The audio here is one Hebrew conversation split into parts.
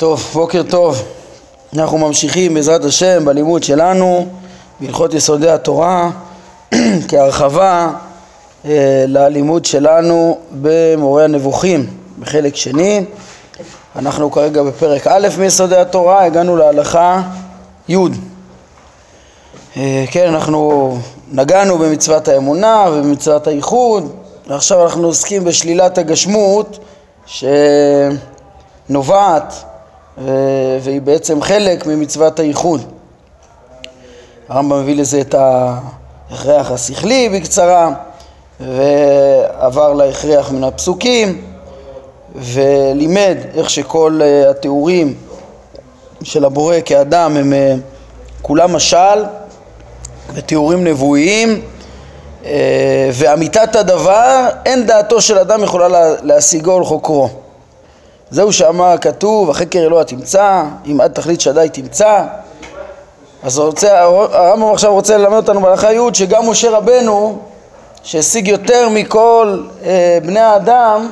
טוב, בוקר טוב. אנחנו ממשיכים בעזרת השם בלימוד שלנו בהלכות יסודי התורה כהרחבה אה, ללימוד שלנו במורה הנבוכים בחלק שני. אנחנו כרגע בפרק א' מיסודי התורה, הגענו להלכה י'. אה, כן, אנחנו נגענו במצוות האמונה ובמצוות הייחוד ועכשיו אנחנו עוסקים בשלילת הגשמות שנובעת והיא בעצם חלק ממצוות הייחוד. הרמב"ם מביא לזה את ההכרח השכלי בקצרה ועבר להכרח מן הפסוקים ולימד איך שכל אה, התיאורים של הבורא כאדם הם אה, כולם משל ותיאורים נבואיים אה, ואמיתת הדבר אין דעתו של אדם יכולה להשיגו ולחוקרו זהו שאמר כתוב, החקר אלוה תמצא, אם עד תכלית שדי תמצא. אז הרמב"ם עכשיו רוצה ללמד אותנו בהלכה י' שגם משה רבנו, שהשיג יותר מכל אה, בני האדם,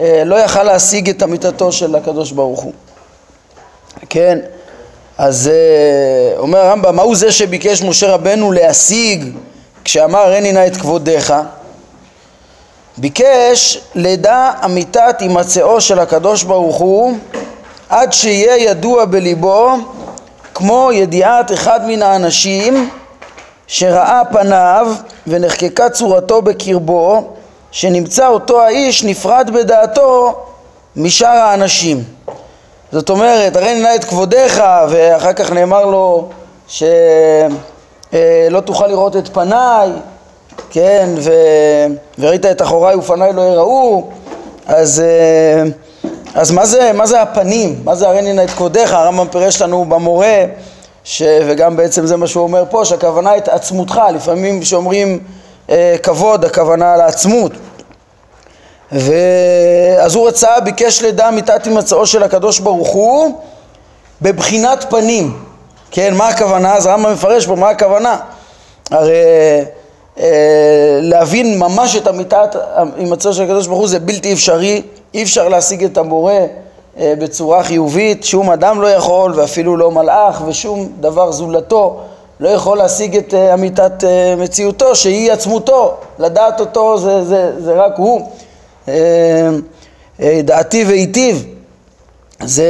אה, לא יכל להשיג את אמיתתו של הקדוש ברוך הוא. כן, אז אה, אומר הרמב"ם, מהו זה שביקש משה רבנו להשיג כשאמר הריני נא את כבודיך? ביקש לדע אמיתת הימצאו של הקדוש ברוך הוא עד שיהיה ידוע בליבו כמו ידיעת אחד מן האנשים שראה פניו ונחקקה צורתו בקרבו שנמצא אותו האיש נפרד בדעתו משאר האנשים. זאת אומרת הרי ננא את כבודיך ואחר כך נאמר לו שלא אה, תוכל לראות את פניי כן, ו... וראית את אחוריי ופניי לא יראו, אז, אה, אז מה, זה, מה זה הפנים? מה זה הרי נא את קודיך? הרמב"ם פירש לנו במורה, ש... וגם בעצם זה מה שהוא אומר פה, שהכוונה את עצמותך, לפעמים כשאומרים אה, כבוד, הכוונה לעצמות. ואז הוא רצה, ביקש לדע מיתת הימצאו של הקדוש ברוך הוא בבחינת פנים. כן, מה הכוונה? אז הרמב"ם מפרש פה מה הכוונה. הרי להבין ממש את אמיתת הימצאו של הקדוש ברוך הוא זה בלתי אפשרי, אי אפשר להשיג את הבורא אה, בצורה חיובית, שום אדם לא יכול ואפילו לא מלאך ושום דבר זולתו לא יכול להשיג את אה, אמיתת מציאותו שהיא עצמותו, לדעת אותו זה, זה, זה רק הוא, דעתי והיטיב, זה,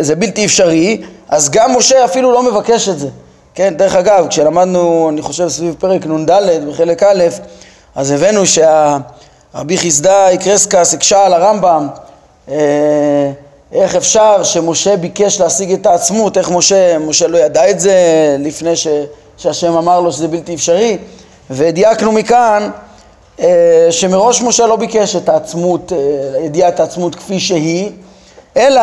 זה בלתי אפשרי, אז גם משה אפילו לא מבקש את זה כן, דרך אגב, כשלמדנו, אני חושב, סביב פרק נ"ד בחלק א', אז הבאנו שהרבי חסדאי קרסקס הקשה על הרמב"ם אה, איך אפשר שמשה ביקש להשיג את העצמות, איך משה, משה לא ידע את זה לפני ש, שהשם אמר לו שזה בלתי אפשרי, ודייקנו מכאן אה, שמראש משה לא ביקש את העצמות, אה, ידיעת העצמות כפי שהיא, אלא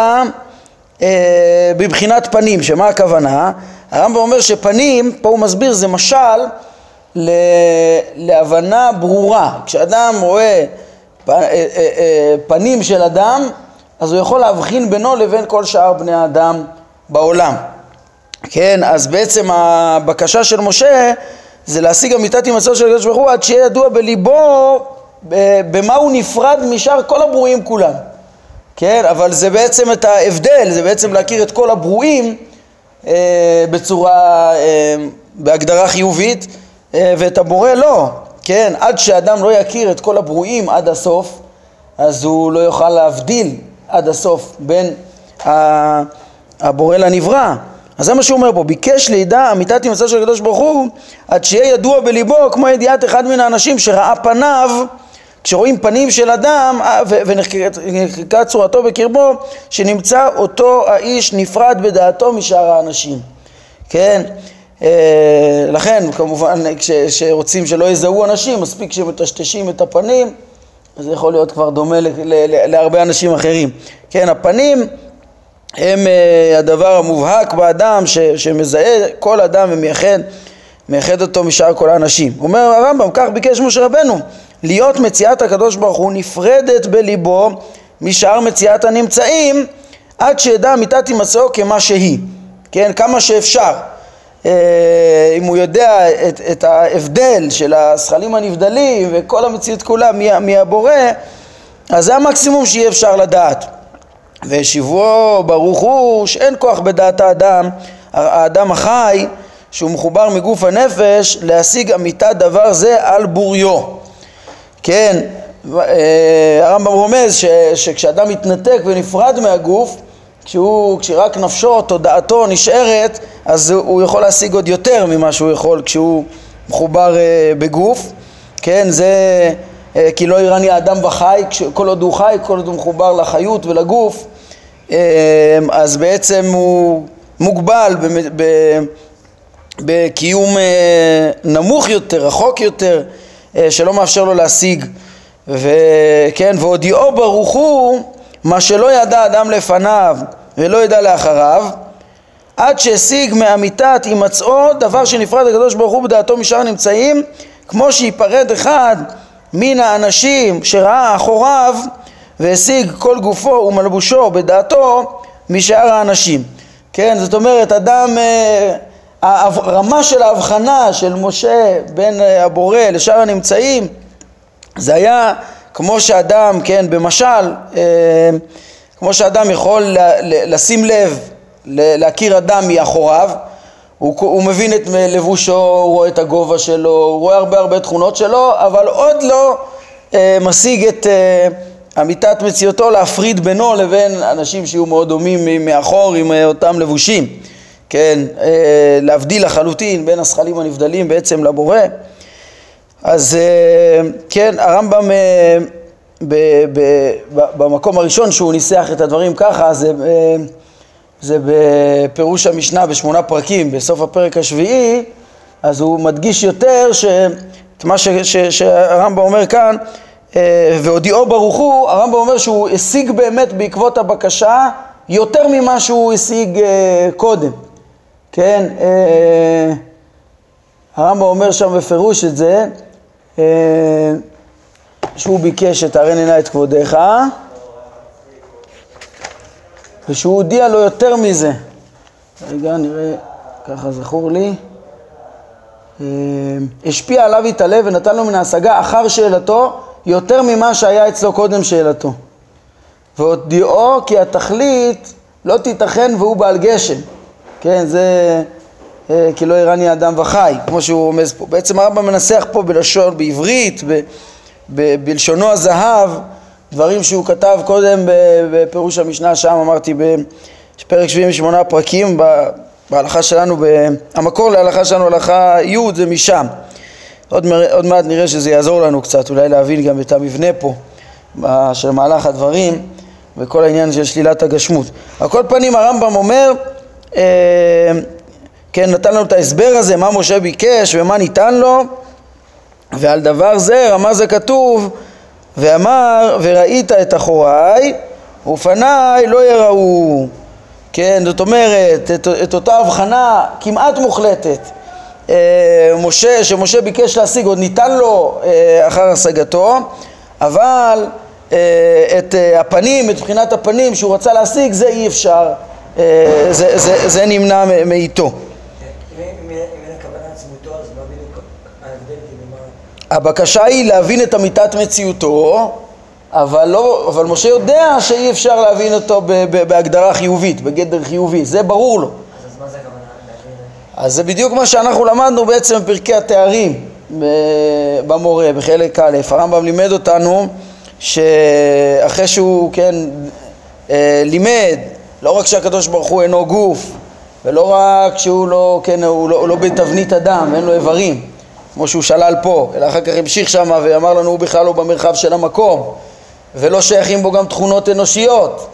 בבחינת פנים, שמה הכוונה? הרמב"ם אומר שפנים, פה הוא מסביר, זה משל להבנה ברורה. כשאדם רואה אה, אה, אה, פנים של אדם, אז הוא יכול להבחין בינו לבין כל שאר בני האדם בעולם. כן, אז בעצם הבקשה של משה זה להשיג אמיתת הימצאו של הקדוש ברוך הוא עד שיהיה ידוע בליבו במה הוא נפרד משאר כל הברואים כולם. כן, אבל זה בעצם את ההבדל, זה בעצם להכיר את כל הברואים אה, בצורה, אה, בהגדרה חיובית, אה, ואת הבורא לא, כן? עד שאדם לא יכיר את כל הברואים עד הסוף, אז הוא לא יוכל להבדיל עד הסוף בין הבורא לנברא. אז זה מה שהוא אומר פה, ביקש לידע אמיתת הימצא של הקדוש ברוך הוא עד שיהיה ידוע בליבו כמו ידיעת אחד מן האנשים שראה פניו כשרואים פנים של אדם אה, ונחקקה צורתו בקרבו, שנמצא אותו האיש נפרד בדעתו משאר האנשים. כן? אה, לכן, כמובן, כשרוצים שלא יזהו אנשים, מספיק שמטשטשים את הפנים, זה יכול להיות כבר דומה להרבה אנשים אחרים. כן, הפנים הם אה, הדבר המובהק באדם שמזהה כל אדם ומייחד מייחד אותו משאר כל האנשים. אומר הרמב"ם, כך ביקש משה רבנו, להיות מציאת הקדוש ברוך הוא נפרדת בליבו משאר מציאת הנמצאים עד שידע אמיתת הימצאו כמה שהיא, כן, כמה שאפשר. אה, אם הוא יודע את, את ההבדל של הזכלים הנבדלים וכל המציאות כולה מהבורא, אז זה המקסימום שיהיה אפשר לדעת. והשיבו ברוך הוא שאין כוח בדעת האדם, האדם החי שהוא מחובר מגוף הנפש להשיג אמיתת דבר זה על בוריו. כן, אה, הרמב"ם רומז ש, שכשאדם מתנתק ונפרד מהגוף, כשהוא, כשרק נפשו, תודעתו נשארת, אז הוא יכול להשיג עוד יותר ממה שהוא יכול כשהוא מחובר אה, בגוף. כן, זה אה, כי לא יראני האדם וחי, כל עוד הוא חי, כל עוד הוא מחובר לחיות ולגוף, אז בעצם הוא מוגבל בקיום נמוך יותר, רחוק יותר, שלא מאפשר לו להשיג. וכן, והודיעו ברוך הוא מה שלא ידע אדם לפניו ולא ידע לאחריו עד שהשיג מאמיתת הימצאו דבר שנפרד הקדוש ברוך הוא בדעתו משאר הנמצאים כמו שיפרד אחד מן האנשים שראה אחוריו והשיג כל גופו ומלבושו בדעתו משאר האנשים. כן, זאת אומרת אדם, אה, הרמה של ההבחנה של משה בין הבורא לשאר הנמצאים זה היה כמו שאדם, כן, במשל, אה, כמו שאדם יכול לשים לב, להכיר אדם מאחוריו, הוא, הוא מבין את לבושו, הוא רואה את הגובה שלו, הוא רואה הרבה הרבה תכונות שלו, אבל עוד לא אה, משיג את אה, אמיתת מציאותו להפריד בינו לבין אנשים שיהיו מאוד דומים מאחור עם אה, אותם לבושים, כן, אה, להבדיל לחלוטין בין הזכלים הנבדלים בעצם לבורא. אז אה, כן, הרמב"ם אה, במקום הראשון שהוא ניסח את הדברים ככה, זה, זה בפירוש המשנה בשמונה פרקים, בסוף הפרק השביעי, אז הוא מדגיש יותר את מה שהרמב"ם אומר כאן, והודיעו ברוך הוא, הרמב"ם אומר שהוא השיג באמת בעקבות הבקשה יותר ממה שהוא השיג קודם, כן? הרמב"ם אומר שם בפירוש את זה, אה, שהוא ביקש שתרן עיניי את כבודך ושהוא הודיע לו יותר מזה. רגע, נראה, ככה זכור לי. אה, השפיע עליו התעלה ונתן לו מן ההשגה אחר שאלתו יותר ממה שהיה אצלו קודם שאלתו. והודיעו כי התכלית לא תיתכן והוא בעל גשם. כן, זה אה, כי לא יראני אדם וחי, כמו שהוא רומז פה. בעצם הרמב"ם מנסח פה בלשון, בעברית, ב, ב, בלשונו הזהב, דברים שהוא כתב קודם בפירוש המשנה שם, אמרתי, בפרק 78 פרקים, בהלכה שלנו, המקור להלכה שלנו, הלכה י' זה משם. עוד, עוד מעט נראה שזה יעזור לנו קצת, אולי להבין גם את המבנה פה של מהלך הדברים וכל העניין של שלילת הגשמות. על כל פנים הרמב"ם אומר כן, נתן לנו את ההסבר הזה, מה משה ביקש ומה ניתן לו, ועל דבר זה רמז הכתוב, ואמר, וראית את אחוריי, ופניי לא יראו. כן, זאת אומרת, את, את אותה הבחנה כמעט מוחלטת. אה, משה, שמשה ביקש להשיג, עוד ניתן לו אה, אחר השגתו, אבל אה, את אה, הפנים, את מבחינת הפנים שהוא רצה להשיג, זה אי אפשר, זה, זה, זה נמנע מאיתו. הבקשה היא להבין את אמיתת מציאותו, אבל, לא, אבל משה יודע שאי אפשר להבין אותו בהגדרה חיובית, בגדר חיובי, זה ברור לו. אז מה זה הכוונה? אז זה בדיוק מה שאנחנו למדנו בעצם בפרקי התארים במורה, בחלק א'. הרמב"ם לימד אותנו שאחרי שהוא, כן, אה, לימד, לא רק שהקדוש ברוך הוא אינו גוף, ולא רק שהוא לא, כן, הוא לא, הוא לא בתבנית אדם, אין לו איברים, כמו שהוא שלל פה, אלא אחר כך המשיך שם ואמר לנו הוא בכלל לא במרחב של המקום ולא שייכים בו גם תכונות אנושיות,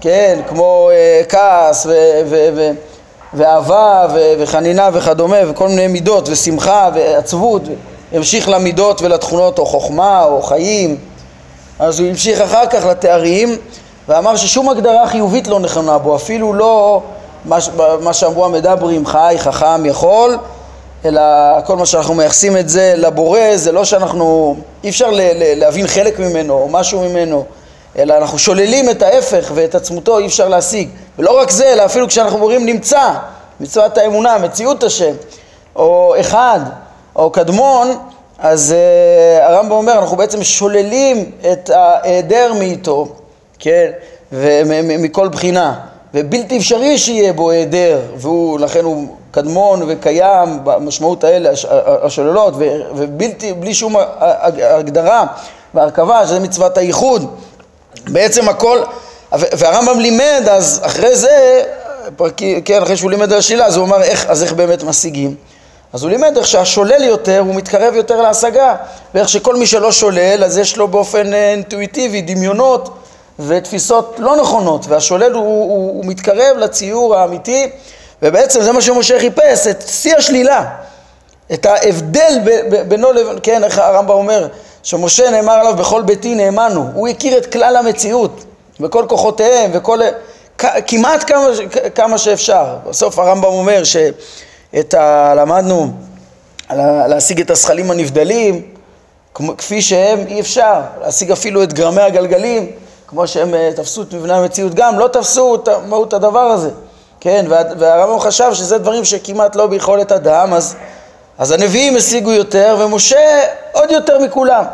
כן, כמו אה, כעס ו- ו- ו- ואהבה ו- וחנינה וכדומה וכל מיני מידות ושמחה ועצבות, המשיך למידות ולתכונות או חוכמה או חיים, אז הוא המשיך אחר כך לתארים ואמר ששום הגדרה חיובית לא נכונה בו, אפילו לא מה, מה שאמרו המדברים חי, חכם, יכול אלא כל מה שאנחנו מייחסים את זה לבורא, זה לא שאנחנו, אי אפשר ל- ל- להבין חלק ממנו או משהו ממנו, אלא אנחנו שוללים את ההפך ואת עצמותו אי אפשר להשיג. ולא רק זה, אלא אפילו כשאנחנו אומרים נמצא, מצוות האמונה, מציאות השם, או אחד, או קדמון, אז uh, הרמב"ם אומר, אנחנו בעצם שוללים את ההיעדר מאיתו, כן, ומכל בחינה, ובלתי אפשרי שיהיה בו היעדר, והוא, לכן הוא קדמון וקיים במשמעות האלה, השוללות, ובלתי, בלי שום הגדרה והרכבה, שזה מצוות הייחוד. בעצם הכל, והרמב"ם לימד, אז אחרי זה, כן, אחרי שהוא לימד על השלילה, אז הוא אמר, איך, אז איך באמת משיגים? אז הוא לימד איך שהשולל יותר, הוא מתקרב יותר להשגה, ואיך שכל מי שלא שולל, אז יש לו באופן אה, אינטואיטיבי דמיונות ותפיסות לא נכונות, והשולל הוא, הוא, הוא מתקרב לציור האמיתי, ובעצם זה מה שמשה חיפש, את שיא השלילה, את ההבדל בינו לבין, כן, איך הרמב"ם אומר, שמשה נאמר עליו בכל ביתי נאמנו, הוא הכיר את כלל המציאות, וכל כוחותיהם, וכל, כמעט כמה, כמה שאפשר. בסוף הרמב"ם אומר שאת ה... למדנו להשיג את הזכלים הנבדלים, כפי שהם אי אפשר, להשיג אפילו את גרמי הגלגלים, כמו שהם אה, תפסו את מבנה המציאות גם, לא תפסו את מהות הדבר הזה, כן, והרמב"ם חשב שזה דברים שכמעט לא ביכולת אדם, אז, אז הנביאים השיגו יותר ומשה עוד יותר מכולם,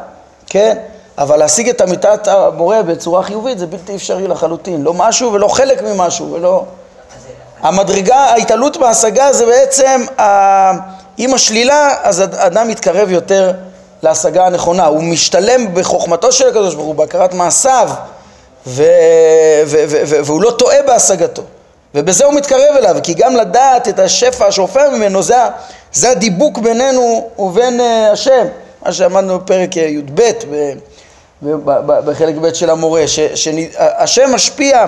כן, אבל להשיג את אמיתת הבורא בצורה חיובית זה בלתי אפשרי לחלוטין, לא משהו ולא חלק ממשהו ולא... המדרגה, ההתעלות בהשגה זה בעצם, עם השלילה אז אדם מתקרב יותר להשגה הנכונה, הוא משתלם בחוכמתו של הקדוש ברוך הוא, בהכרת מעשיו ו... ו... ו... ו... והוא לא טועה בהשגתו ובזה הוא מתקרב אליו, כי גם לדעת את השפע השופע ממנו זה, זה הדיבוק בינינו ובין uh, השם, מה שאמרנו בפרק י"ב בחלק ב' של המורה, שהשם משפיע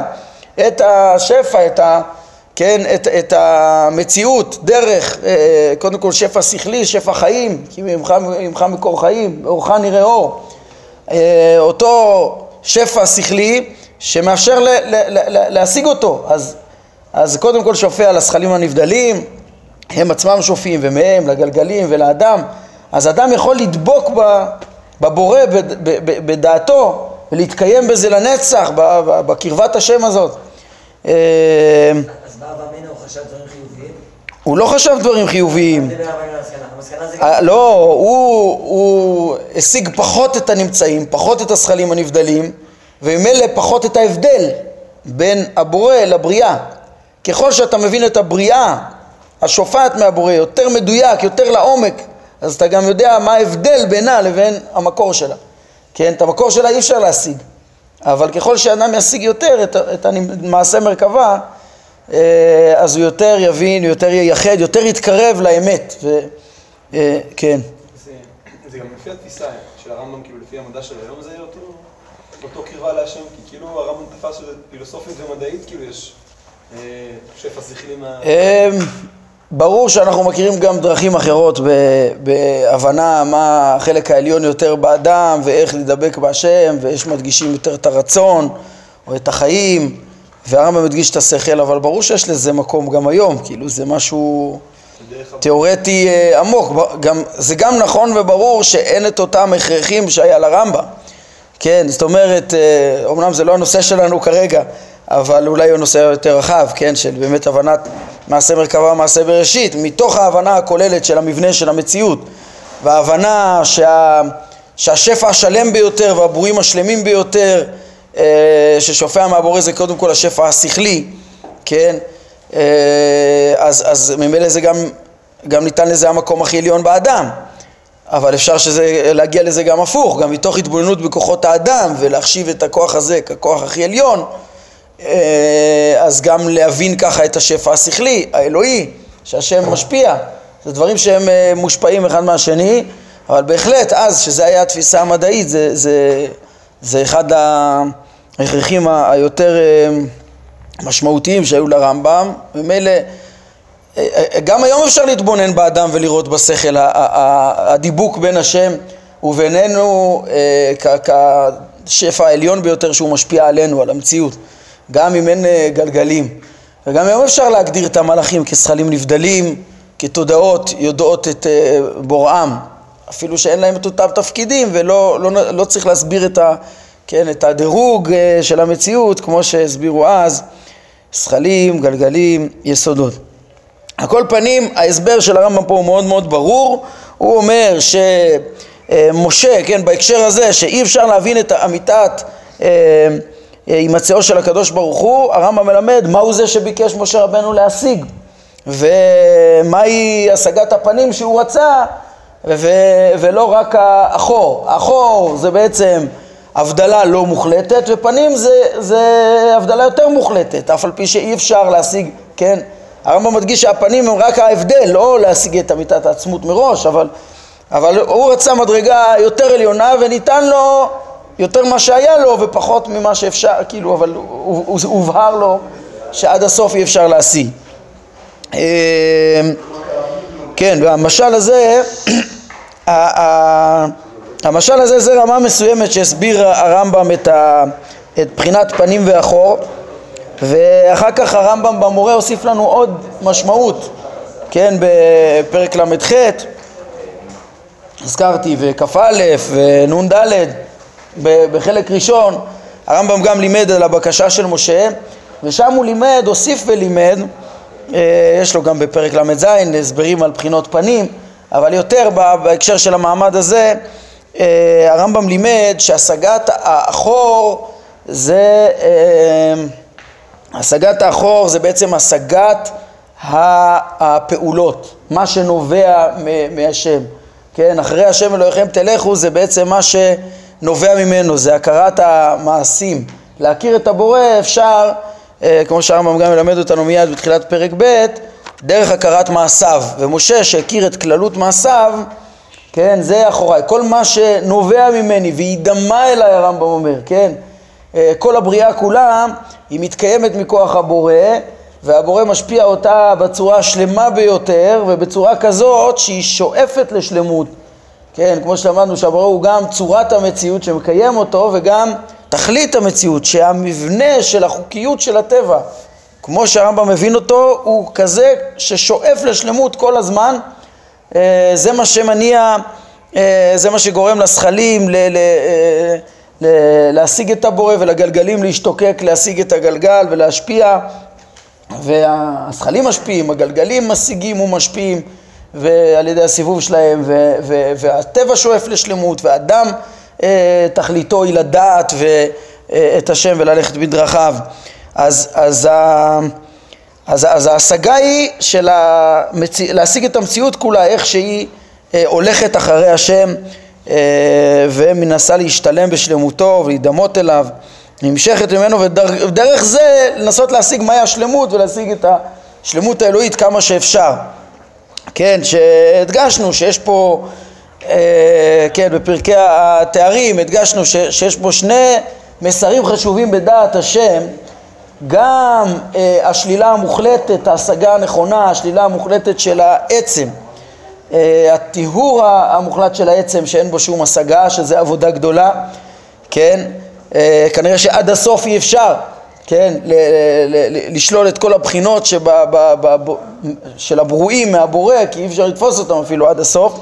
את השפע, את, ה, כן, את, את המציאות דרך אה, קודם כל שפע שכלי, שפע חיים, כי ממך מקור חיים, אורך נראה אור. אה, אותו שפע שכלי שמאפשר ל, ל, ל, להשיג אותו, אז, אז קודם כל שופע לזכלים הנבדלים, הם עצמם שופעים ומהם לגלגלים ולאדם, אז אדם יכול לדבוק. בבורא, בדעתו, ולהתקיים בזה לנצח, בקרבת השם הזאת. אה, אז מה אבינו הוא חשב דברים? הוא לא חשב דברים חיוביים. אה, לא, הוא השיג פחות את הנמצאים, פחות את הזכלים הנבדלים, וממילא פחות את ההבדל בין הבורא לבריאה. ככל שאתה מבין את הבריאה השופעת מהבורא יותר מדויק, יותר לעומק, אז אתה גם יודע מה ההבדל בינה לבין המקור שלה. כן, את המקור שלה אי אפשר להשיג, אבל ככל שאדם ישיג יותר את, את המעשה מרכבה, אז הוא יותר יבין, יותר ייחד, יותר יתקרב לאמת, ו, אה, כן. זה, זה גם לפי התפיסה של הרמב"ם, כאילו לפי המדע של היום זה אותו, אותו קרבה להשם, כי כאילו הרמב"ם תפס שזה פילוסופית ומדעית, כאילו יש אה, שפע שכלי מה... אמ, ברור שאנחנו מכירים גם דרכים אחרות בהבנה מה החלק העליון יותר באדם ואיך להידבק בהשם ויש מדגישים יותר את הרצון או את החיים והרמב"ם מדגיש את השכל אבל ברור שיש לזה מקום גם היום כאילו זה משהו תיאורטי אה, עמוק. גם, זה גם נכון וברור שאין את אותם הכרחים שהיה לרמב"ם. כן זאת אומרת אומנם זה לא הנושא שלנו כרגע אבל אולי הוא נושא יותר רחב כן של באמת הבנת מעשה מרכבה ומעשה בראשית, מתוך ההבנה הכוללת של המבנה של המציאות וההבנה שה, שהשפע השלם ביותר והבורים השלמים ביותר אה, ששופע מהבורא זה קודם כל השפע השכלי, כן? אה, אז, אז ממילא זה גם, גם ניתן לזה המקום הכי עליון באדם אבל אפשר שזה, להגיע לזה גם הפוך, גם מתוך התבוננות בכוחות האדם ולהחשיב את הכוח הזה ככוח הכי עליון אה, אז גם להבין ככה את השפע השכלי, האלוהי, שהשם משפיע. זה דברים שהם אה, מושפעים אחד מהשני, אבל בהחלט אז, שזה היה התפיסה המדעית, זה, זה, זה אחד ההכרחים היותר אה, משמעותיים שהיו לרמב"ם, ומילא גם היום אפשר להתבונן באדם ולראות בשכל הדיבוק בין השם ובינינו כשפע העליון ביותר שהוא משפיע עלינו, על המציאות. גם אם אין אה, גלגלים. וגם היום אפשר להגדיר את המלאכים כזכלים נבדלים, כתודעות יודעות את אה, בוראם, אפילו שאין להם את אותם תפקידים ולא לא, לא צריך להסביר את, ה, כן, את הדירוג אה, של המציאות כמו שהסבירו אז, זכלים, גלגלים, יסודות. על כל פנים ההסבר של הרמב"ם פה הוא מאוד מאוד ברור, הוא אומר שמשה, כן, בהקשר הזה שאי אפשר להבין את אמיתת הימצאו של הקדוש ברוך הוא, הרמב"ם מלמד מהו זה שביקש משה רבנו להשיג ומהי השגת הפנים שהוא רצה ו- ולא רק האחור. האחור זה בעצם הבדלה לא מוחלטת ופנים זה, זה הבדלה יותר מוחלטת, אף על פי שאי אפשר להשיג, כן? הרמב"ם מדגיש שהפנים הם רק ההבדל, לא להשיג את אמיתת העצמות מראש, אבל, אבל הוא רצה מדרגה יותר עליונה וניתן לו יותר ממה שהיה לו ופחות ממה שאפשר, כאילו, אבל הובהר לו שעד הסוף אי אפשר להשיא. אמ, כן, והמשל הזה, המשל הזה זה רמה מסוימת שהסביר הרמב"ם את, ה, את בחינת פנים ואחור ואחר כך הרמב"ם במורה הוסיף לנו עוד משמעות, כן, בפרק ל"ח הזכרתי וכ"א ונ"ד בחלק ראשון הרמב"ם גם לימד על הבקשה של משה ושם הוא לימד, הוסיף ולימד, אה, יש לו גם בפרק ל"ז הסברים על בחינות פנים אבל יותר בהקשר של המעמד הזה הרמב"ם לימד שהשגת האחור זה, אה, השגת האחור זה בעצם השגת הפעולות, מה שנובע מהשם, כן, אחרי השם אלוהיכם תלכו זה בעצם מה שנובע ממנו, זה הכרת המעשים, להכיר את הבורא אפשר, אה, כמו שהרמב"ם גם מלמד אותנו מיד בתחילת פרק ב', דרך הכרת מעשיו, ומשה שהכיר את כללות מעשיו כן, זה אחוריי. כל מה שנובע ממני וידמה אליי, הרמב"ם אומר, כן? אה, כל הבריאה כולה היא מתקיימת מכוח הבורא, והבורא משפיע אותה בצורה השלמה ביותר, ובצורה כזאת שהיא שואפת לשלמות. כן, כמו שלמדנו שהבורא הוא גם צורת המציאות שמקיים אותו, וגם תכלית המציאות, שהמבנה של החוקיות של הטבע, כמו שהרמב"ם מבין אותו, הוא כזה ששואף לשלמות כל הזמן. אה, זה מה שמניע, אה, זה מה שגורם לזכלים ל- אה, ל- להשיג את הבורא ולגלגלים להשתוקק, להשיג את הגלגל ולהשפיע. והזכלים משפיעים, הגלגלים משיגים ומשפיעים ועל ידי הסיבוב שלהם ו- ו- והטבע שואף לשלמות והאדם תכליתו היא לדעת את השם וללכת בדרכיו. אז, אז אז, אז ההשגה היא של המצ... להשיג את המציאות כולה איך שהיא אה, הולכת אחרי השם אה, ומנסה להשתלם בשלמותו ולהידמות אליו, נמשכת ממנו ודרך זה לנסות להשיג מהי השלמות ולהשיג את השלמות האלוהית כמה שאפשר. כן, שהדגשנו שיש פה, אה, כן, בפרקי התארים הדגשנו ש, שיש פה שני מסרים חשובים בדעת השם גם אה, השלילה המוחלטת, ההשגה הנכונה, השלילה המוחלטת של העצם, אה, הטיהור המוחלט של העצם שאין בו שום השגה, שזה עבודה גדולה, כן? אה, כנראה שעד הסוף אי אפשר, כן? ל- ל- ל- לשלול את כל הבחינות שבה, ב- ב- ב- של הברואים מהבורא, כי אי אפשר לתפוס אותם אפילו עד הסוף,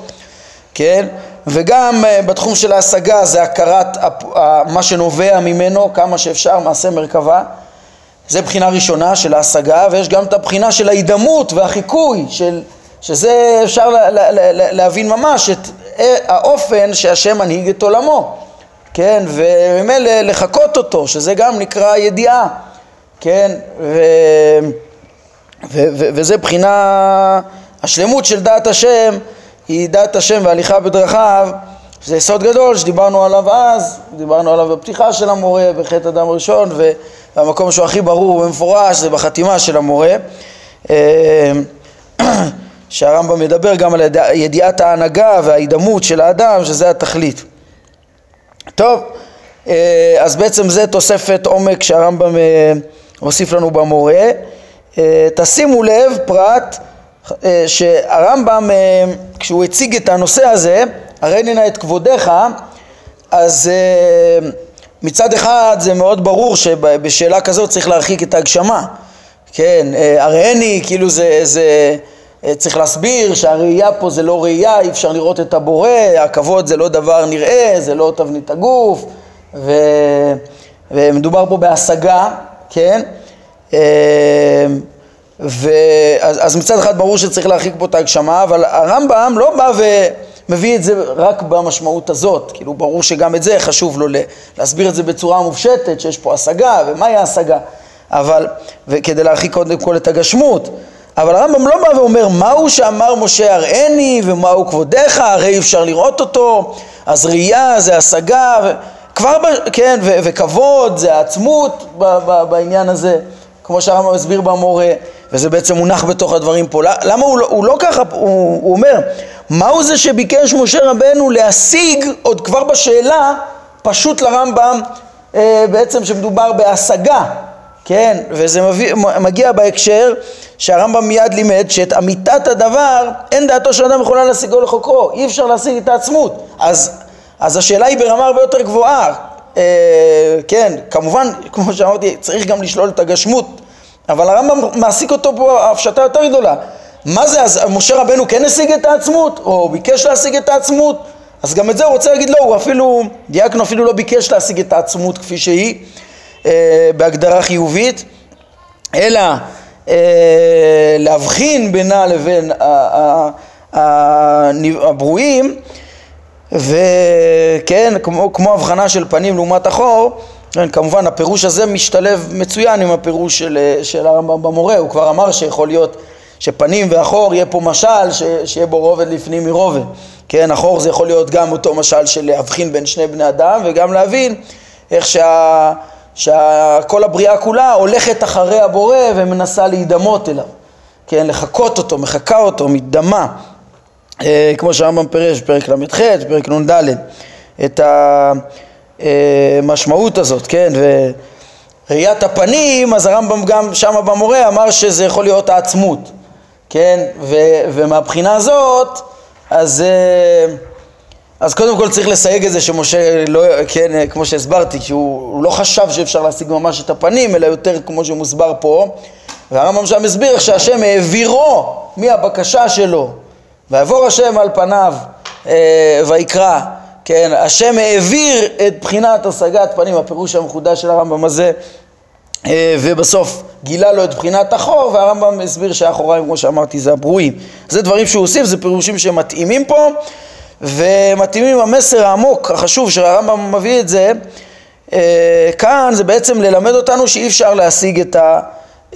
כן? וגם אה, בתחום של ההשגה זה הכרת מה שנובע ממנו כמה שאפשר, מעשה מרכבה. זה בחינה ראשונה של ההשגה, ויש גם את הבחינה של ההידמות והחיקוי, של, שזה אפשר לה, לה, לה, להבין ממש את האופן שהשם מנהיג את עולמו, כן, וממילא לחקות אותו, שזה גם נקרא ידיעה, כן, ו, ו, ו, וזה בחינה, השלמות של דעת השם היא דעת השם והליכה בדרכיו, זה יסוד גדול שדיברנו עליו אז, דיברנו עליו בפתיחה של המורה, בחטא אדם ראשון, ו... והמקום שהוא הכי ברור ומפורש זה בחתימה של המורה אה, שהרמב"ם מדבר גם על ידיעת ההנהגה וההידמות של האדם שזה התכלית. טוב, אה, אז בעצם זה תוספת עומק שהרמב"ם אה, הוסיף לנו במורה. תשימו לב פרט שהרמב"ם כשהוא הציג את הנושא הזה הרי נא את כבודיך אז מצד אחד זה מאוד ברור שבשאלה כזאת צריך להרחיק את ההגשמה, כן, אה, הראני כאילו זה, זה אה, צריך להסביר שהראייה פה זה לא ראייה, אי אפשר לראות את הבורא, הכבוד זה לא דבר נראה, זה לא תבנית הגוף, ו, ומדובר פה בהשגה, כן, אה, ואז, אז מצד אחד ברור שצריך להרחיק פה את ההגשמה, אבל הרמב"ם לא בא ו, מביא את זה רק במשמעות הזאת, כאילו ברור שגם את זה חשוב לו להסביר את זה בצורה מופשטת, שיש פה השגה ומהי ההשגה, אבל, וכדי להרחיק קודם כל את הגשמות, אבל הרמב"ם לא בא ואומר מהו שאמר משה הראני ומהו כבודיך, הרי אי אפשר לראות אותו, אז ראייה זה השגה, ו... כבר, ב... כן, ו... וכבוד זה העצמות ב... ב... בעניין הזה, כמו שהרמב"ם הסביר במורה, וזה בעצם מונח בתוך הדברים פה. למה הוא לא, הוא לא ככה, הוא, הוא אומר, מהו זה שביקש משה רבנו להשיג עוד כבר בשאלה, פשוט לרמב"ם, אה, בעצם שמדובר בהשגה, כן, וזה מביא, מגיע בהקשר שהרמב"ם מיד לימד שאת אמיתת הדבר אין דעתו של אדם יכולה להשיגו לחוקרו, אי אפשר להשיג את העצמות. אז, אז השאלה היא ברמה הרבה יותר גבוהה. אה, כן, כמובן, כמו שאמרתי, צריך גם לשלול את הגשמות, אבל הרמב"ם מעסיק אותו פה הפשטה יותר גדולה. מה זה, אז משה רבנו כן השיג את העצמות, או ביקש להשיג את העצמות? אז גם את זה הוא רוצה להגיד, לא, הוא אפילו, דיאקנו אפילו לא ביקש להשיג את העצמות כפי שהיא, אה, בהגדרה חיובית, אלא אה, להבחין בינה לבין הברואים וכן, כמו, כמו הבחנה של פנים לעומת אחור, כן, כמובן הפירוש הזה משתלב מצוין עם הפירוש של, של הרמב"ם במורה, הוא כבר אמר שיכול להיות שפנים ואחור יהיה פה משל ש, שיהיה בו רובד לפנים מרובד, כן, אחור זה יכול להיות גם אותו משל של להבחין בין שני בני אדם וגם להבין איך שה... שכל הבריאה כולה הולכת אחרי הבורא ומנסה להידמות אליו, כן, לחקות אותו, מחקה אותו, מתדמה, אה, כמו שהרמב"ם פירש בפרק ל"ח, פרק נ"ד, את המשמעות הזאת, כן, וראיית הפנים, אז הרמב"ם גם שם במורה אמר שזה יכול להיות העצמות, כן, ו, ומהבחינה הזאת, אז אה, אז קודם כל צריך לסייג את זה שמשה לא, כן, כמו שהסברתי, שהוא לא חשב שאפשר להשיג ממש את הפנים, אלא יותר כמו שמוסבר פה, והרמב"ם שם הסביר שהשם העבירו מהבקשה שלו, ויעבור השם על פניו אה, ויקרא, כן, השם העביר את בחינת השגת פנים, הפירוש המחודש של הרמב"ם הזה, אה, ובסוף גילה לו את בחינת החור, והרמב"ם הסביר שהאחוריים, כמו שאמרתי, זה הברואים. זה דברים שהוא הוסיף, זה פירושים שמתאימים פה. ומתאימים המסר העמוק, החשוב, שהרמב"ם מביא את זה, אה, כאן זה בעצם ללמד אותנו שאי אפשר להשיג את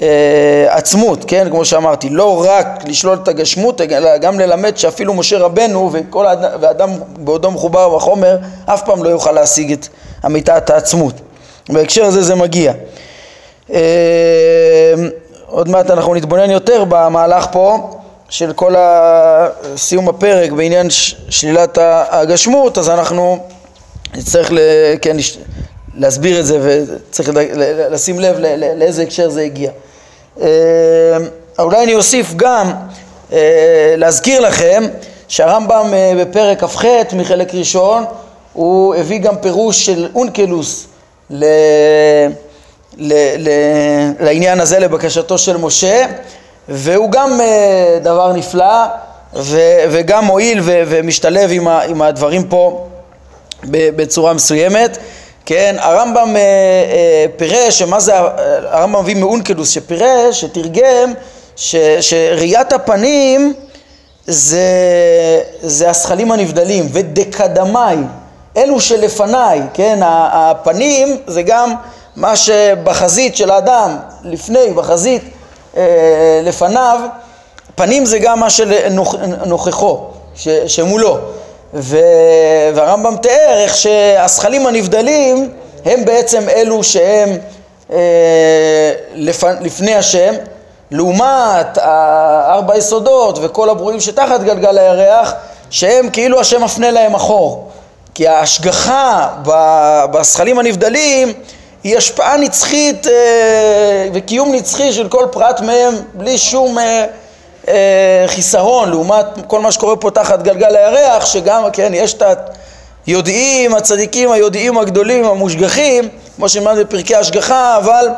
העצמות, כן, כמו שאמרתי, לא רק לשלול את הגשמות, אלא גם ללמד שאפילו משה רבנו וכל האדם, ואדם בעודו מחובר בחומר, אף פעם לא יוכל להשיג את אמיתת העצמות. בהקשר הזה זה מגיע. אה, עוד מעט אנחנו נתבונן יותר במהלך פה. של כל סיום הפרק בעניין שלילת הגשמות, אז אנחנו נצטרך כן, להסביר את זה וצריך לשים לב לאיזה הקשר זה הגיע. אה, אולי אני אוסיף גם אה, להזכיר לכם שהרמב"ם אה, בפרק כ"ח מחלק ראשון הוא הביא גם פירוש של אונקלוס ל... ל... ל... לעניין הזה, לבקשתו של משה והוא גם אה, דבר נפלא ו, וגם מועיל ו, ומשתלב עם, ה, עם הדברים פה בצורה מסוימת. כן, הרמב"ם אה, אה, פירש, שמה זה, הרמב"ם מביא מאונקלוס שפירש, שתרגם, ש, שראיית הפנים זה, זה השכלים הנבדלים, ודקדמי, אלו שלפניי, כן, הפנים זה גם מה שבחזית של האדם, לפני, בחזית אה, לפניו, פנים זה גם מה שנוכחו, שמולו. ו... והרמב"ם תיאר איך שהשכלים הנבדלים הם בעצם אלו שהם אה, לפ... לפני השם, לעומת ארבע יסודות וכל הברואים שתחת גלגל הירח, שהם כאילו השם מפנה להם אחור. כי ההשגחה בשכלים הנבדלים היא השפעה נצחית אה, וקיום נצחי של כל פרט מהם בלי שום אה, אה, חיסרון לעומת כל מה שקורה פה תחת גלגל הירח שגם, כן, יש את היודעים, הצדיקים היודעים הגדולים, המושגחים, כמו שנלמד בפרקי השגחה, אבל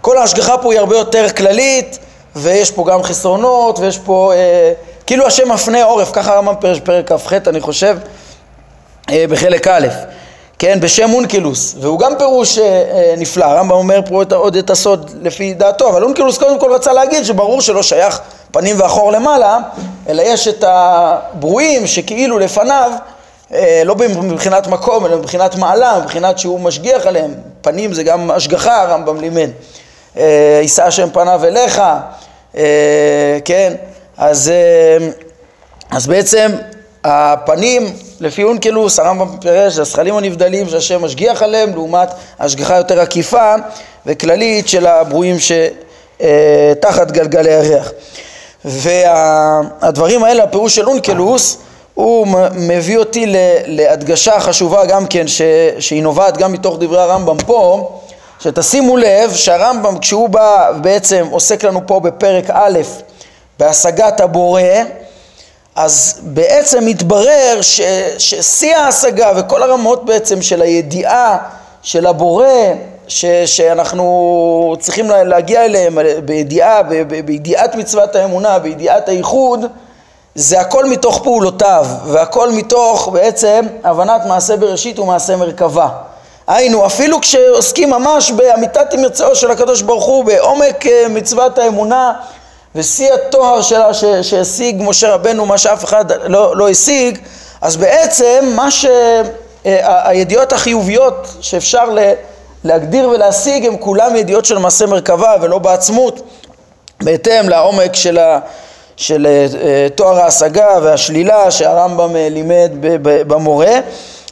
כל ההשגחה פה היא הרבה יותר כללית ויש פה גם חסרונות ויש פה, אה, כאילו השם מפנה עורף, ככה הרמב"ם פרק כ"ח אני חושב, אה, בחלק א'. כן, בשם אונקלוס, והוא גם פירוש אה, אה, נפלא, הרמב"ם אומר פה את, עוד את הסוד לפי דעתו, אבל אונקלוס קודם כל רצה להגיד שברור שלא שייך פנים ואחור למעלה, אלא יש את הברואים שכאילו לפניו, אה, לא מבחינת מקום, אלא מבחינת מעלה, מבחינת שהוא משגיח עליהם, פנים זה גם השגחה, הרמב"ם לימד, אה, יישא השם פניו אליך, אה, כן, אז, אה, אז בעצם הפנים, לפי אונקלוס, הרמב"ם פירש, זה הזכלים הנבדלים שהשם משגיח עליהם, לעומת השגחה יותר עקיפה וכללית של הברואים שתחת גלגלי הריח. והדברים האלה, הפירוש של אונקלוס, הוא מביא אותי להדגשה חשובה גם כן, ש, שהיא נובעת גם מתוך דברי הרמב"ם פה, שתשימו לב שהרמב"ם כשהוא בא בעצם עוסק לנו פה בפרק א' בהשגת הבורא, אז בעצם מתברר ששיא ההשגה וכל הרמות בעצם של הידיעה של הבורא ש, שאנחנו צריכים להגיע אליהם בידיעה, ב, ב, בידיעת מצוות האמונה, בידיעת הייחוד, זה הכל מתוך פעולותיו והכל מתוך בעצם הבנת מעשה בראשית ומעשה מרכבה. היינו, אפילו כשעוסקים ממש באמיתת מרצאו של הקדוש ברוך הוא, בעומק אה, מצוות האמונה ושיא התואר שלה שהשיג משה רבנו, מה שאף אחד לא, לא השיג, אז בעצם מה שהידיעות אה, החיוביות שאפשר להגדיר ולהשיג הם כולם ידיעות של מעשה מרכבה ולא בעצמות, בהתאם לעומק של, ה, של אה, תואר ההשגה והשלילה שהרמב"ם אה, לימד במורה.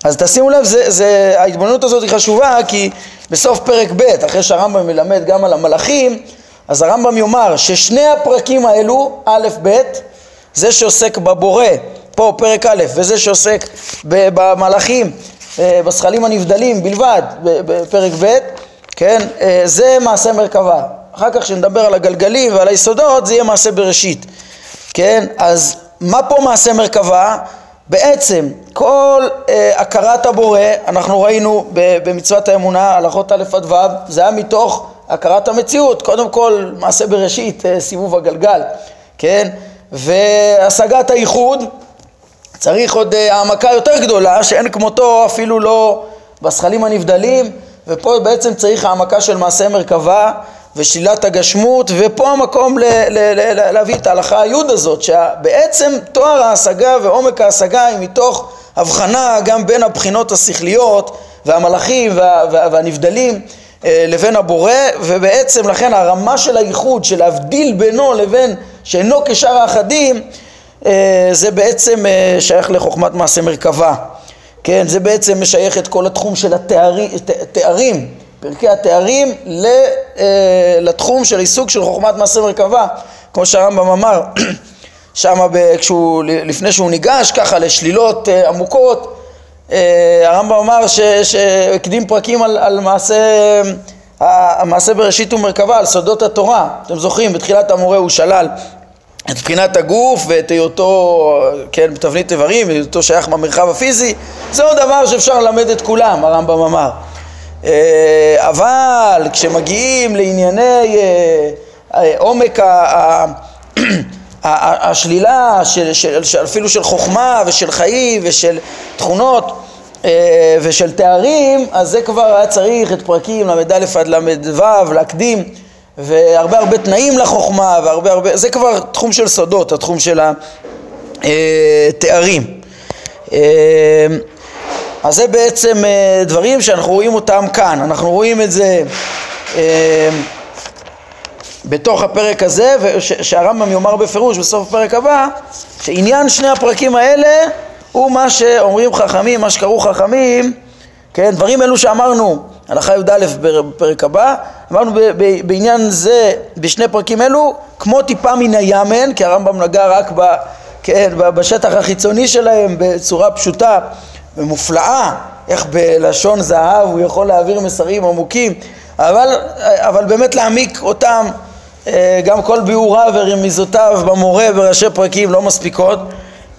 אז תשימו לב, זה, זה, ההתבוננות הזאת היא חשובה כי בסוף פרק ב', אחרי שהרמב"ם מלמד גם על המלאכים, אז הרמב"ם יאמר ששני הפרקים האלו, א', ב', זה שעוסק בבורא, פה פרק א', וזה שעוסק במלאכים, אה, בשכלים הנבדלים בלבד, בפרק ב', כן, אה, זה מעשה מרכבה. אחר כך כשנדבר על הגלגלים ועל היסודות, זה יהיה מעשה בראשית, כן? אז מה פה מעשה מרכבה? בעצם כל אה, הכרת הבורא, אנחנו ראינו במצוות האמונה, הלכות א' עד ו', זה היה מתוך הכרת המציאות, קודם כל מעשה בראשית, אה, סיבוב הגלגל, כן? והשגת הייחוד, צריך עוד אה, העמקה יותר גדולה שאין כמותו אפילו לא בשכלים הנבדלים ופה בעצם צריך העמקה של מעשה מרכבה ושלילת הגשמות ופה המקום ל- ל- ל- להביא את ההלכה היוד הזאת שבעצם תואר ההשגה ועומק ההשגה היא מתוך הבחנה גם בין הבחינות השכליות והמלאכים וה- וה- והנבדלים לבין הבורא ובעצם לכן הרמה של הייחוד של להבדיל בינו לבין שאינו כשאר האחדים אה, זה בעצם אה, שייך לחוכמת מעשה מרכבה, כן? זה בעצם משייך את כל התחום של התארים, פרקי התארים אה, לתחום של עיסוק של חוכמת מעשה מרכבה, כמו שהרמב"ם אמר שם לפני שהוא ניגש ככה לשלילות עמוקות, הרמב"ם אמר שהקדים פרקים על, על מעשה, המעשה בראשית ומרכבה, על סודות התורה, אתם זוכרים, בתחילת המורה הוא שלל את מבחינת הגוף ואת היותו, כן, בתבנית איברים, היותו שייך במרחב הפיזי, זה עוד דבר שאפשר ללמד את כולם, הרמב"ם אמר. אה, אבל כשמגיעים לענייני אה, אה, עומק השלילה של, של, של, אפילו של חוכמה ושל חיים ושל תכונות ושל תארים, אז זה כבר היה צריך את פרקים ל"א עד ל"ו להקדים והרבה הרבה תנאים לחוכמה והרבה הרבה, זה כבר תחום של סודות, התחום של התארים. אה, אז זה בעצם אה, דברים שאנחנו רואים אותם כאן, אנחנו רואים את זה אה, בתוך הפרק הזה, שהרמב"ם יאמר בפירוש בסוף הפרק הבא, שעניין שני הפרקים האלה הוא מה שאומרים חכמים, מה שקראו חכמים, כן, דברים אלו שאמרנו הלכה י"א בפרק הבא, אמרנו בעניין זה, בשני פרקים אלו, כמו טיפה מן הימן, כי הרמב"ם נגע רק ב, כן, בשטח החיצוני שלהם בצורה פשוטה ומופלאה, איך בלשון זהב הוא יכול להעביר מסרים עמוקים, אבל, אבל באמת להעמיק אותם, גם כל ביאוריו ורמיזותיו במורה בראשי פרקים לא מספיקות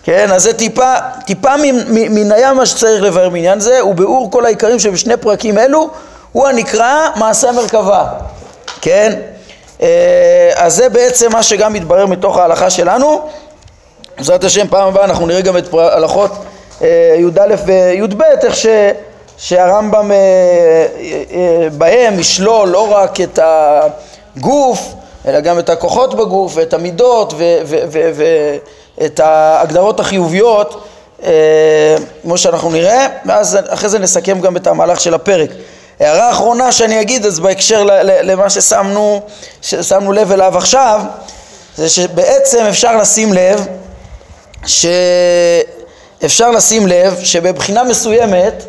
כן, אז זה טיפה, טיפה מן הים מה שצריך לבאר בעניין זה, וביאור כל העיקרים שבשני פרקים אלו, הוא הנקרא מעשה מרכבה, כן? אה, אז זה בעצם מה שגם מתברר מתוך ההלכה שלנו. בעזרת השם, פעם הבאה אנחנו נראה גם את הלכות אה, י"א וי"ב, איך ש... שהרמב"ם אה, אה, בהם ישלול לא רק את הגוף, אלא גם את הכוחות בגוף ואת המידות ואת ההגדרות החיוביות, כמו שאנחנו נראה, ואז אחרי זה נסכם גם את המהלך של הפרק. הערה אחרונה שאני אגיד, אז בהקשר למה ששמנו, ששמנו לב אליו עכשיו, זה שבעצם אפשר לשים לב, שאפשר לשים לב שבבחינה מסוימת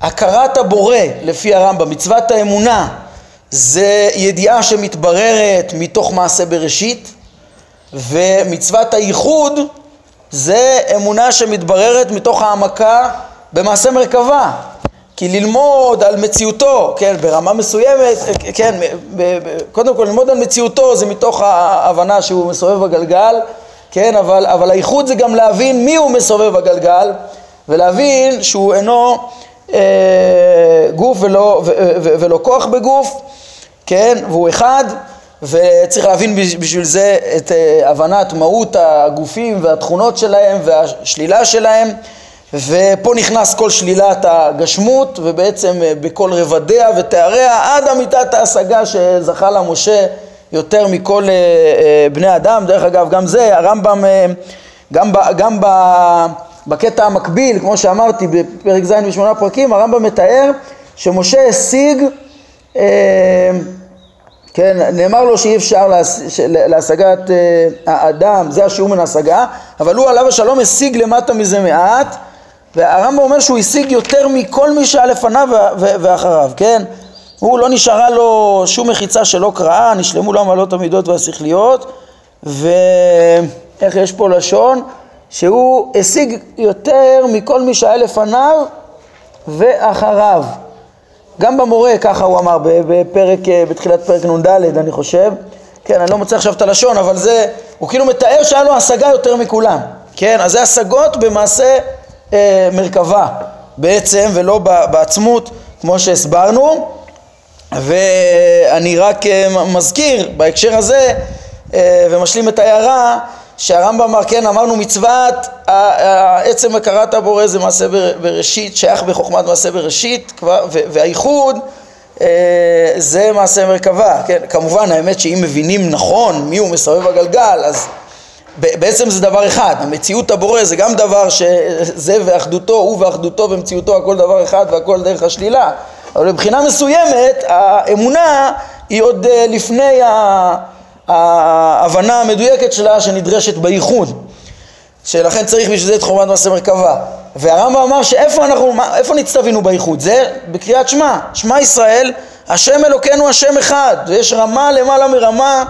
הכרת הבורא לפי הרמב"ם, מצוות האמונה, זה ידיעה שמתבררת מתוך מעשה בראשית, ומצוות הייחוד זה אמונה שמתבררת מתוך העמקה במעשה מרכבה. כי ללמוד על מציאותו, כן, ברמה מסוימת, כן, קודם כל ללמוד על מציאותו זה מתוך ההבנה שהוא מסובב בגלגל, כן, אבל, אבל הייחוד זה גם להבין מי הוא מסובב בגלגל, ולהבין שהוא אינו גוף ולא, ו, ו, ולא כוח בגוף, כן, והוא אחד, וצריך להבין בשביל זה את אה, הבנת מהות הגופים והתכונות שלהם והשלילה שלהם. ופה נכנס כל שלילת הגשמות ובעצם אה, בכל רבדיה ותאריה עד אמיתת ההשגה שזכה לה משה יותר מכל אה, אה, בני אדם. דרך אגב גם זה הרמב"ם גם, ב, גם ב, בקטע המקביל כמו שאמרתי בפרק ז' בשמונה פרקים הרמב"ם מתאר שמשה השיג כן, נאמר לו שאי אפשר להש... להשגת האדם, זה השיעור מן ההשגה, אבל הוא עליו השלום השיג למטה מזה מעט והרמב"ם אומר שהוא השיג יותר מכל מי שהיה לפניו ואחריו, כן? הוא לא נשארה לו שום מחיצה שלא קראה, נשלמו לו המעלות המידות והשכליות ואיך יש פה לשון? שהוא השיג יותר מכל מי שהיה לפניו ואחריו. גם במורה, ככה הוא אמר בפרק, בתחילת פרק נ"ד אני חושב, כן, אני לא מוצא עכשיו את הלשון, אבל זה, הוא כאילו מתאר שהיה לו השגה יותר מכולם, כן, אז זה השגות במעשה אה, מרכבה בעצם ולא בעצמות כמו שהסברנו. ואני רק אה, מזכיר בהקשר הזה אה, ומשלים את ההערה שהרמב"ם אמר, כן, אמרנו מצוות, עצם הכרת הבורא זה מעשה בראשית, שייך בחוכמת מעשה בראשית, והאיחוד זה מעשה מרכבה, כן, כמובן האמת שאם מבינים נכון מי הוא מסובב הגלגל, אז בעצם זה דבר אחד, המציאות הבורא זה גם דבר שזה ואחדותו, הוא ואחדותו ומציאותו הכל דבר אחד והכל דרך השלילה. אבל מבחינה מסוימת האמונה היא עוד אה, לפני ההבנה המדויקת שלה שנדרשת בייחוד שלכן צריך בשביל זה את חומת מעשה מרכבה. והרמב"ם אמר שאיפה אנחנו, איפה נצטווינו בייחוד? זה בקריאת שמע, שמע ישראל, השם אלוקינו השם אחד. ויש רמה למעלה מרמה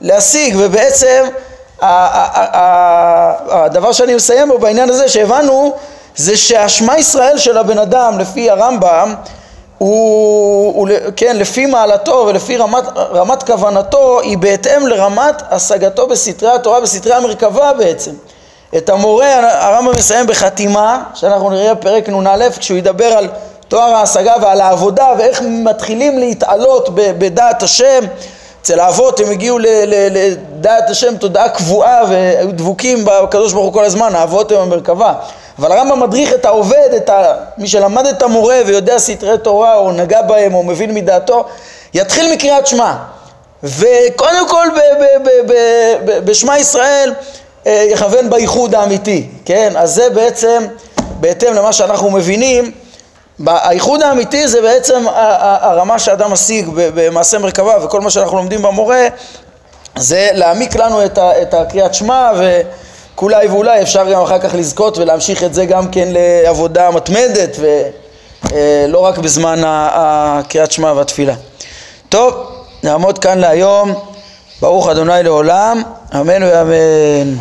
להשיג ובעצם הדבר שאני מסיים בו בעניין הזה שהבנו זה שהשמע ישראל של הבן אדם לפי הרמב"ם הוא, הוא כן, לפי מעלתו ולפי רמת, רמת כוונתו היא בהתאם לרמת השגתו בסתרי התורה, בסתרי המרכבה בעצם. את המורה הרמב"ם מסיים בחתימה, שאנחנו נראה פרק נ"א, כשהוא ידבר על תואר ההשגה ועל העבודה ואיך מתחילים להתעלות בדעת השם אצל האבות הם הגיעו לדעת השם תודעה קבועה והיו דבוקים בקדוש ברוך הוא כל הזמן, האבות הם המרכבה. אבל הרמב"ם מדריך את העובד, את ה... מי שלמד את המורה ויודע סתרי תורה או נגע בהם או מבין מדעתו, יתחיל מקריאת שמע. וקודם כל בשמע ישראל אה, יכוון בייחוד האמיתי, כן? אז זה בעצם בהתאם למה שאנחנו מבינים האיחוד האמיתי זה בעצם הרמה שאדם משיג במעשה מרכבה וכל מה שאנחנו לומדים במורה זה להעמיק לנו את הקריאת שמע וכולי ואולי אפשר גם אחר כך לזכות ולהמשיך את זה גם כן לעבודה מתמדת ולא רק בזמן הקריאת שמע והתפילה. טוב, נעמוד כאן להיום, ברוך אדוני לעולם, אמן ואמן.